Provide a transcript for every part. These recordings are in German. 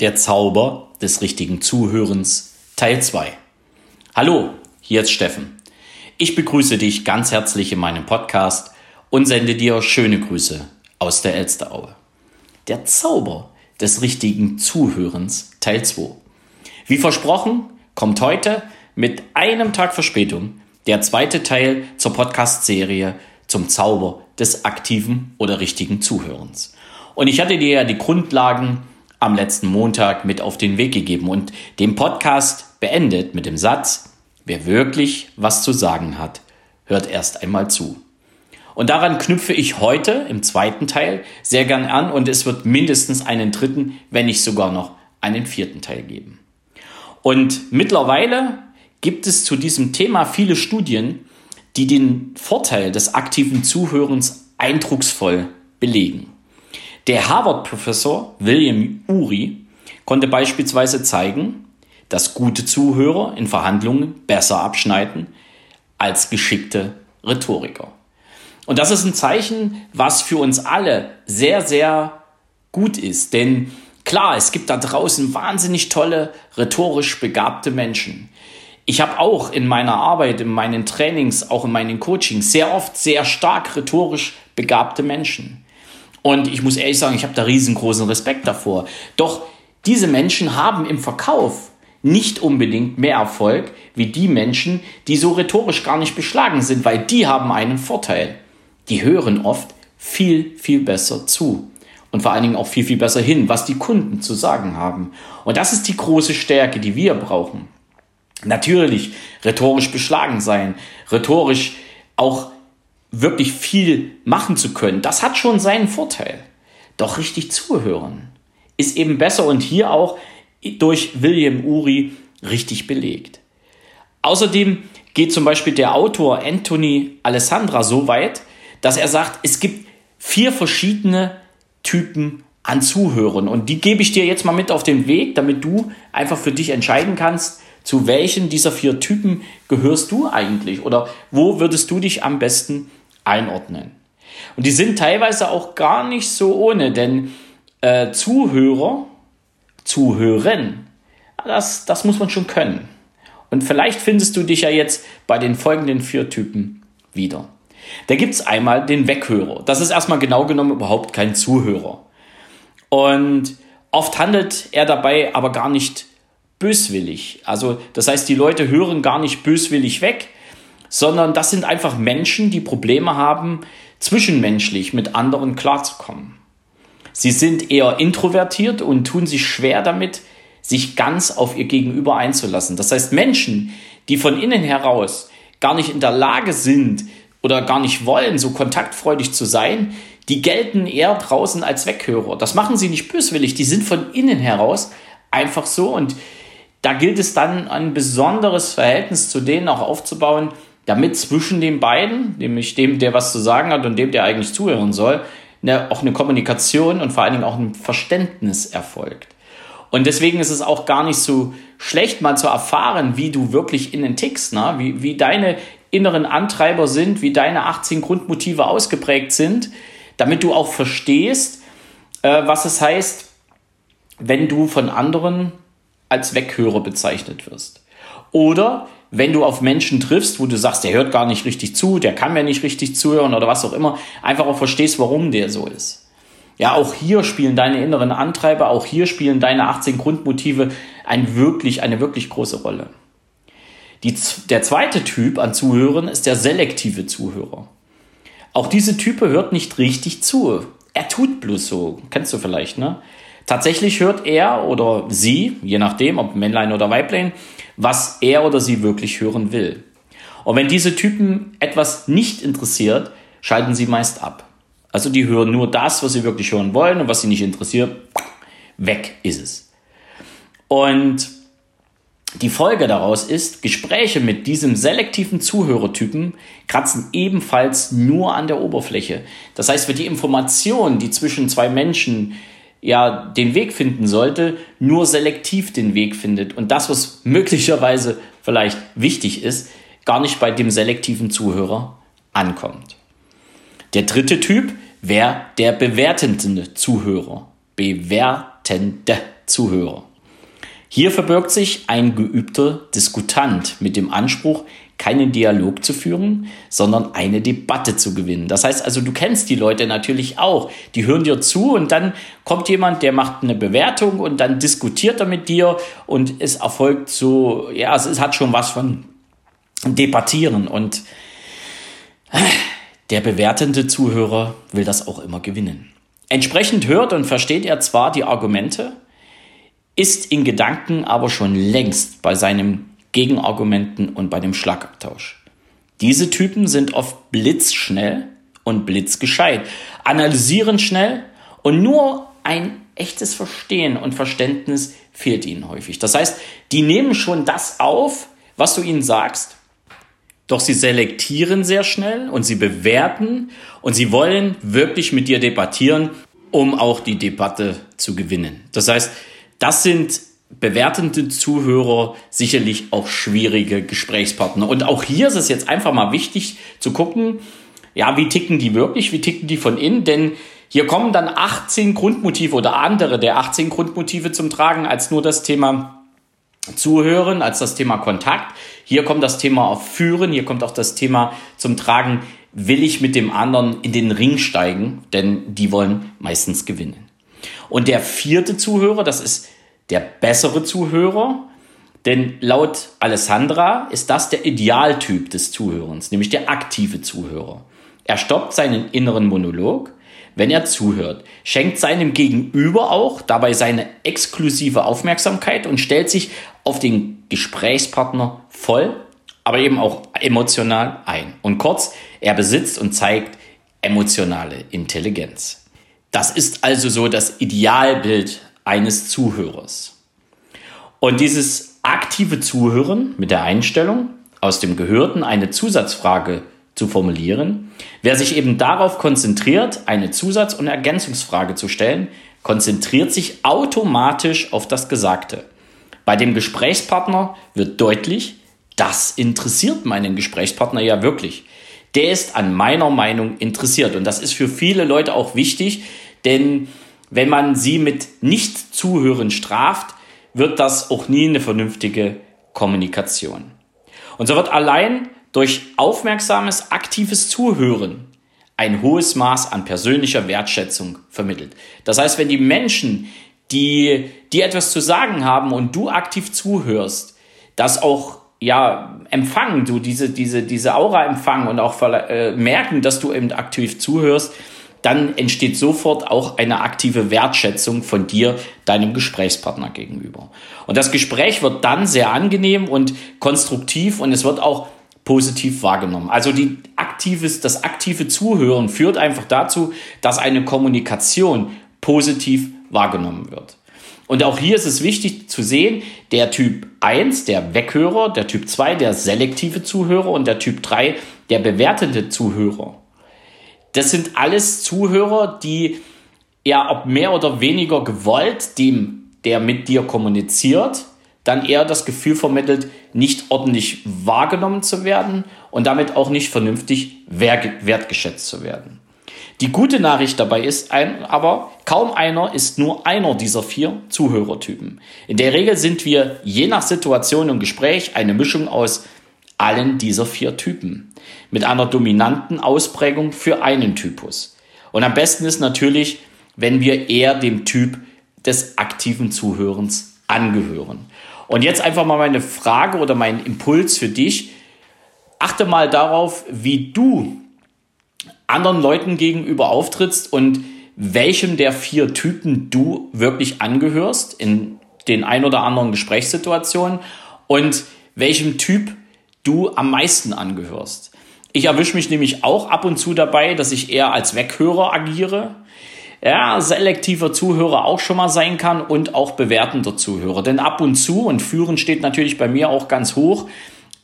Der Zauber des richtigen Zuhörens Teil 2. Hallo, hier ist Steffen. Ich begrüße dich ganz herzlich in meinem Podcast und sende dir schöne Grüße aus der Elsteraue. Der Zauber des richtigen Zuhörens Teil 2. Wie versprochen, kommt heute mit einem Tag Verspätung der zweite Teil zur Podcast-Serie zum Zauber des aktiven oder richtigen Zuhörens. Und ich hatte dir ja die Grundlagen am letzten Montag mit auf den Weg gegeben und den Podcast beendet mit dem Satz, wer wirklich was zu sagen hat, hört erst einmal zu. Und daran knüpfe ich heute im zweiten Teil sehr gern an und es wird mindestens einen dritten, wenn nicht sogar noch einen vierten Teil geben. Und mittlerweile gibt es zu diesem Thema viele Studien, die den Vorteil des aktiven Zuhörens eindrucksvoll belegen. Der Harvard-Professor William Uri konnte beispielsweise zeigen, dass gute Zuhörer in Verhandlungen besser abschneiden als geschickte Rhetoriker. Und das ist ein Zeichen, was für uns alle sehr, sehr gut ist. Denn klar, es gibt da draußen wahnsinnig tolle, rhetorisch begabte Menschen. Ich habe auch in meiner Arbeit, in meinen Trainings, auch in meinen Coachings sehr oft sehr stark rhetorisch begabte Menschen. Und ich muss ehrlich sagen, ich habe da riesengroßen Respekt davor. Doch diese Menschen haben im Verkauf nicht unbedingt mehr Erfolg wie die Menschen, die so rhetorisch gar nicht beschlagen sind, weil die haben einen Vorteil. Die hören oft viel, viel besser zu und vor allen Dingen auch viel, viel besser hin, was die Kunden zu sagen haben. Und das ist die große Stärke, die wir brauchen. Natürlich rhetorisch beschlagen sein, rhetorisch auch wirklich viel machen zu können, das hat schon seinen Vorteil. Doch richtig zuhören ist eben besser und hier auch durch William Uri richtig belegt. Außerdem geht zum Beispiel der Autor Anthony Alessandra so weit, dass er sagt, es gibt vier verschiedene Typen an Zuhörern und die gebe ich dir jetzt mal mit auf den Weg, damit du einfach für dich entscheiden kannst, zu welchen dieser vier Typen gehörst du eigentlich oder wo würdest du dich am besten einordnen. Und die sind teilweise auch gar nicht so ohne, denn äh, Zuhörer, Zuhören, das, das muss man schon können. Und vielleicht findest du dich ja jetzt bei den folgenden vier Typen wieder. Da gibt es einmal den Weghörer. Das ist erstmal genau genommen überhaupt kein Zuhörer. Und oft handelt er dabei aber gar nicht böswillig. Also das heißt, die Leute hören gar nicht böswillig weg, sondern das sind einfach Menschen, die Probleme haben, zwischenmenschlich mit anderen klarzukommen. Sie sind eher introvertiert und tun sich schwer damit, sich ganz auf ihr Gegenüber einzulassen. Das heißt, Menschen, die von innen heraus gar nicht in der Lage sind oder gar nicht wollen, so kontaktfreudig zu sein, die gelten eher draußen als Weghörer. Das machen sie nicht böswillig, die sind von innen heraus einfach so und da gilt es dann ein besonderes Verhältnis zu denen auch aufzubauen, damit zwischen den beiden, nämlich dem, der was zu sagen hat und dem, der eigentlich zuhören soll, eine, auch eine Kommunikation und vor allen Dingen auch ein Verständnis erfolgt. Und deswegen ist es auch gar nicht so schlecht, mal zu erfahren, wie du wirklich innen tickst, ne? wie, wie deine inneren Antreiber sind, wie deine 18 Grundmotive ausgeprägt sind, damit du auch verstehst, äh, was es heißt, wenn du von anderen als Weghörer bezeichnet wirst. Oder wenn du auf Menschen triffst, wo du sagst, der hört gar nicht richtig zu, der kann mir nicht richtig zuhören oder was auch immer, einfach auch verstehst, warum der so ist. Ja, auch hier spielen deine inneren Antreiber, auch hier spielen deine 18 Grundmotive ein wirklich, eine wirklich große Rolle. Die, der zweite Typ an Zuhörern ist der selektive Zuhörer. Auch diese Type hört nicht richtig zu. Er tut bloß so. Kennst du vielleicht, ne? Tatsächlich hört er oder sie, je nachdem, ob Männlein oder Weiblein, was er oder sie wirklich hören will. Und wenn diese Typen etwas nicht interessiert, schalten sie meist ab. Also die hören nur das, was sie wirklich hören wollen und was sie nicht interessiert, weg ist es. Und die Folge daraus ist, Gespräche mit diesem selektiven Zuhörertypen kratzen ebenfalls nur an der Oberfläche. Das heißt, wenn die Information, die zwischen zwei Menschen ja den Weg finden sollte, nur selektiv den Weg findet und das, was möglicherweise vielleicht wichtig ist, gar nicht bei dem selektiven Zuhörer ankommt. Der dritte Typ wäre der bewertende Zuhörer. Bewertend. bewertende Zuhörer. Hier verbirgt sich ein geübter Diskutant mit dem Anspruch, keinen Dialog zu führen, sondern eine Debatte zu gewinnen. Das heißt also, du kennst die Leute natürlich auch. Die hören dir zu und dann kommt jemand, der macht eine Bewertung und dann diskutiert er mit dir und es erfolgt so, ja, es hat schon was von Debattieren und der bewertende Zuhörer will das auch immer gewinnen. Entsprechend hört und versteht er zwar die Argumente, ist in Gedanken aber schon längst bei seinem Gegenargumenten und bei dem Schlagabtausch. Diese Typen sind oft blitzschnell und blitzgescheit, analysieren schnell und nur ein echtes Verstehen und Verständnis fehlt ihnen häufig. Das heißt, die nehmen schon das auf, was du ihnen sagst, doch sie selektieren sehr schnell und sie bewerten und sie wollen wirklich mit dir debattieren, um auch die Debatte zu gewinnen. Das heißt, das sind bewertende Zuhörer sicherlich auch schwierige Gesprächspartner. Und auch hier ist es jetzt einfach mal wichtig zu gucken, ja, wie ticken die wirklich, wie ticken die von innen, denn hier kommen dann 18 Grundmotive oder andere der 18 Grundmotive zum Tragen als nur das Thema Zuhören, als das Thema Kontakt. Hier kommt das Thema auf Führen, hier kommt auch das Thema zum Tragen, will ich mit dem anderen in den Ring steigen, denn die wollen meistens gewinnen. Und der vierte Zuhörer, das ist der bessere Zuhörer, denn laut Alessandra ist das der Idealtyp des Zuhörens, nämlich der aktive Zuhörer. Er stoppt seinen inneren Monolog, wenn er zuhört, schenkt seinem Gegenüber auch dabei seine exklusive Aufmerksamkeit und stellt sich auf den Gesprächspartner voll, aber eben auch emotional ein. Und kurz, er besitzt und zeigt emotionale Intelligenz. Das ist also so das Idealbild eines Zuhörers. Und dieses aktive Zuhören mit der Einstellung, aus dem Gehörten eine Zusatzfrage zu formulieren, wer sich eben darauf konzentriert, eine Zusatz- und Ergänzungsfrage zu stellen, konzentriert sich automatisch auf das Gesagte. Bei dem Gesprächspartner wird deutlich, das interessiert meinen Gesprächspartner ja wirklich. Der ist an meiner Meinung interessiert. Und das ist für viele Leute auch wichtig, denn wenn man sie mit Nicht-Zuhören straft, wird das auch nie eine vernünftige Kommunikation. Und so wird allein durch aufmerksames, aktives Zuhören ein hohes Maß an persönlicher Wertschätzung vermittelt. Das heißt, wenn die Menschen, die, die etwas zu sagen haben und du aktiv zuhörst, das auch ja empfangen, du diese, diese, diese Aura empfangen und auch äh, merken, dass du eben aktiv zuhörst, dann entsteht sofort auch eine aktive Wertschätzung von dir, deinem Gesprächspartner gegenüber. Und das Gespräch wird dann sehr angenehm und konstruktiv und es wird auch positiv wahrgenommen. Also die aktives, das aktive Zuhören führt einfach dazu, dass eine Kommunikation positiv wahrgenommen wird. Und auch hier ist es wichtig zu sehen, der Typ 1, der Weghörer, der Typ 2, der selektive Zuhörer und der Typ 3, der bewertende Zuhörer das sind alles Zuhörer, die ja, ob mehr oder weniger gewollt, dem, der mit dir kommuniziert, dann eher das Gefühl vermittelt, nicht ordentlich wahrgenommen zu werden und damit auch nicht vernünftig wertgeschätzt zu werden. Die gute Nachricht dabei ist ein, aber kaum einer ist nur einer dieser vier Zuhörertypen. In der Regel sind wir je nach Situation und Gespräch eine Mischung aus allen dieser vier Typen mit einer dominanten Ausprägung für einen Typus. Und am besten ist natürlich, wenn wir eher dem Typ des aktiven Zuhörens angehören. Und jetzt einfach mal meine Frage oder mein Impuls für dich. Achte mal darauf, wie du anderen Leuten gegenüber auftrittst und welchem der vier Typen du wirklich angehörst in den ein oder anderen Gesprächssituationen und welchem Typ du am meisten angehörst. Ich erwische mich nämlich auch ab und zu dabei, dass ich eher als Weghörer agiere. Ja, selektiver Zuhörer auch schon mal sein kann und auch bewertender Zuhörer. Denn ab und zu, und führen steht natürlich bei mir auch ganz hoch,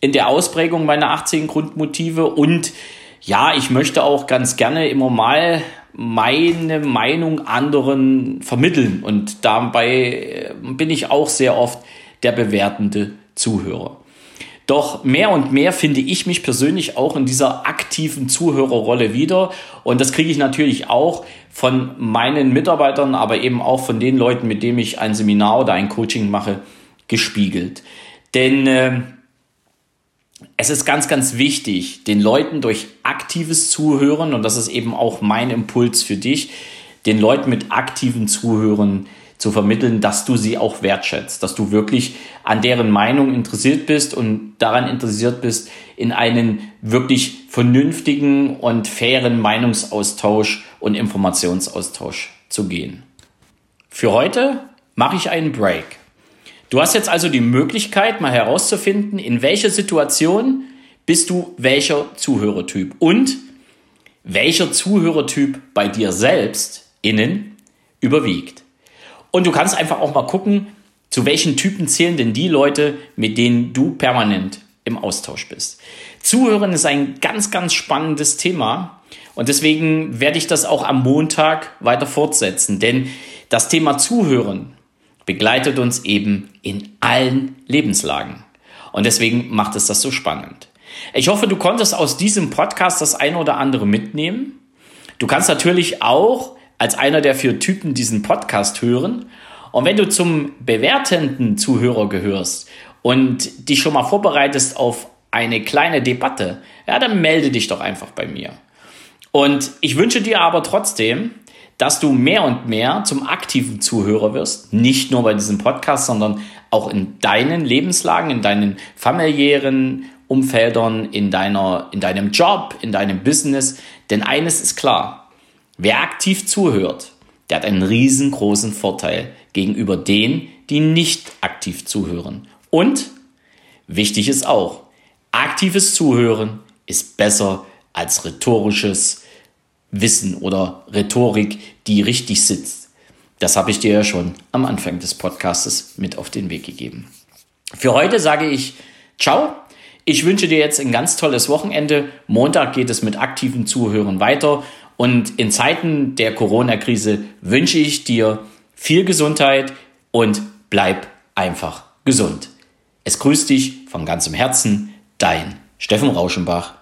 in der Ausprägung meiner 18 Grundmotive und ja, ich möchte auch ganz gerne immer mal meine Meinung anderen vermitteln und dabei bin ich auch sehr oft der bewertende Zuhörer. Doch mehr und mehr finde ich mich persönlich auch in dieser aktiven Zuhörerrolle wieder. Und das kriege ich natürlich auch von meinen Mitarbeitern, aber eben auch von den Leuten, mit denen ich ein Seminar oder ein Coaching mache, gespiegelt. Denn äh, es ist ganz, ganz wichtig, den Leuten durch aktives Zuhören, und das ist eben auch mein Impuls für dich, den Leuten mit aktivem Zuhören zu vermitteln, dass du sie auch wertschätzt, dass du wirklich an deren Meinung interessiert bist und daran interessiert bist, in einen wirklich vernünftigen und fairen Meinungsaustausch und Informationsaustausch zu gehen. Für heute mache ich einen Break. Du hast jetzt also die Möglichkeit, mal herauszufinden, in welcher Situation bist du welcher Zuhörertyp und welcher Zuhörertyp bei dir selbst innen überwiegt. Und du kannst einfach auch mal gucken, zu welchen Typen zählen denn die Leute, mit denen du permanent im Austausch bist. Zuhören ist ein ganz, ganz spannendes Thema und deswegen werde ich das auch am Montag weiter fortsetzen, denn das Thema Zuhören begleitet uns eben in allen Lebenslagen. Und deswegen macht es das so spannend. Ich hoffe, du konntest aus diesem Podcast das eine oder andere mitnehmen. Du kannst natürlich auch als einer der vier Typen diesen Podcast hören. Und wenn du zum bewertenden Zuhörer gehörst und dich schon mal vorbereitest auf eine kleine Debatte, ja, dann melde dich doch einfach bei mir. Und ich wünsche dir aber trotzdem, dass du mehr und mehr zum aktiven Zuhörer wirst, nicht nur bei diesem Podcast, sondern auch in deinen Lebenslagen, in deinen familiären Umfeldern, in deiner, in deinem Job, in deinem Business. Denn eines ist klar. Wer aktiv zuhört, der hat einen riesengroßen Vorteil gegenüber denen, die nicht aktiv zuhören. Und wichtig ist auch, aktives Zuhören ist besser als rhetorisches Wissen oder Rhetorik, die richtig sitzt. Das habe ich dir ja schon am Anfang des Podcastes mit auf den Weg gegeben. Für heute sage ich Ciao. Ich wünsche dir jetzt ein ganz tolles Wochenende. Montag geht es mit aktiven Zuhören weiter. Und in Zeiten der Corona-Krise wünsche ich dir viel Gesundheit und bleib einfach gesund. Es grüßt dich von ganzem Herzen, dein Steffen Rauschenbach.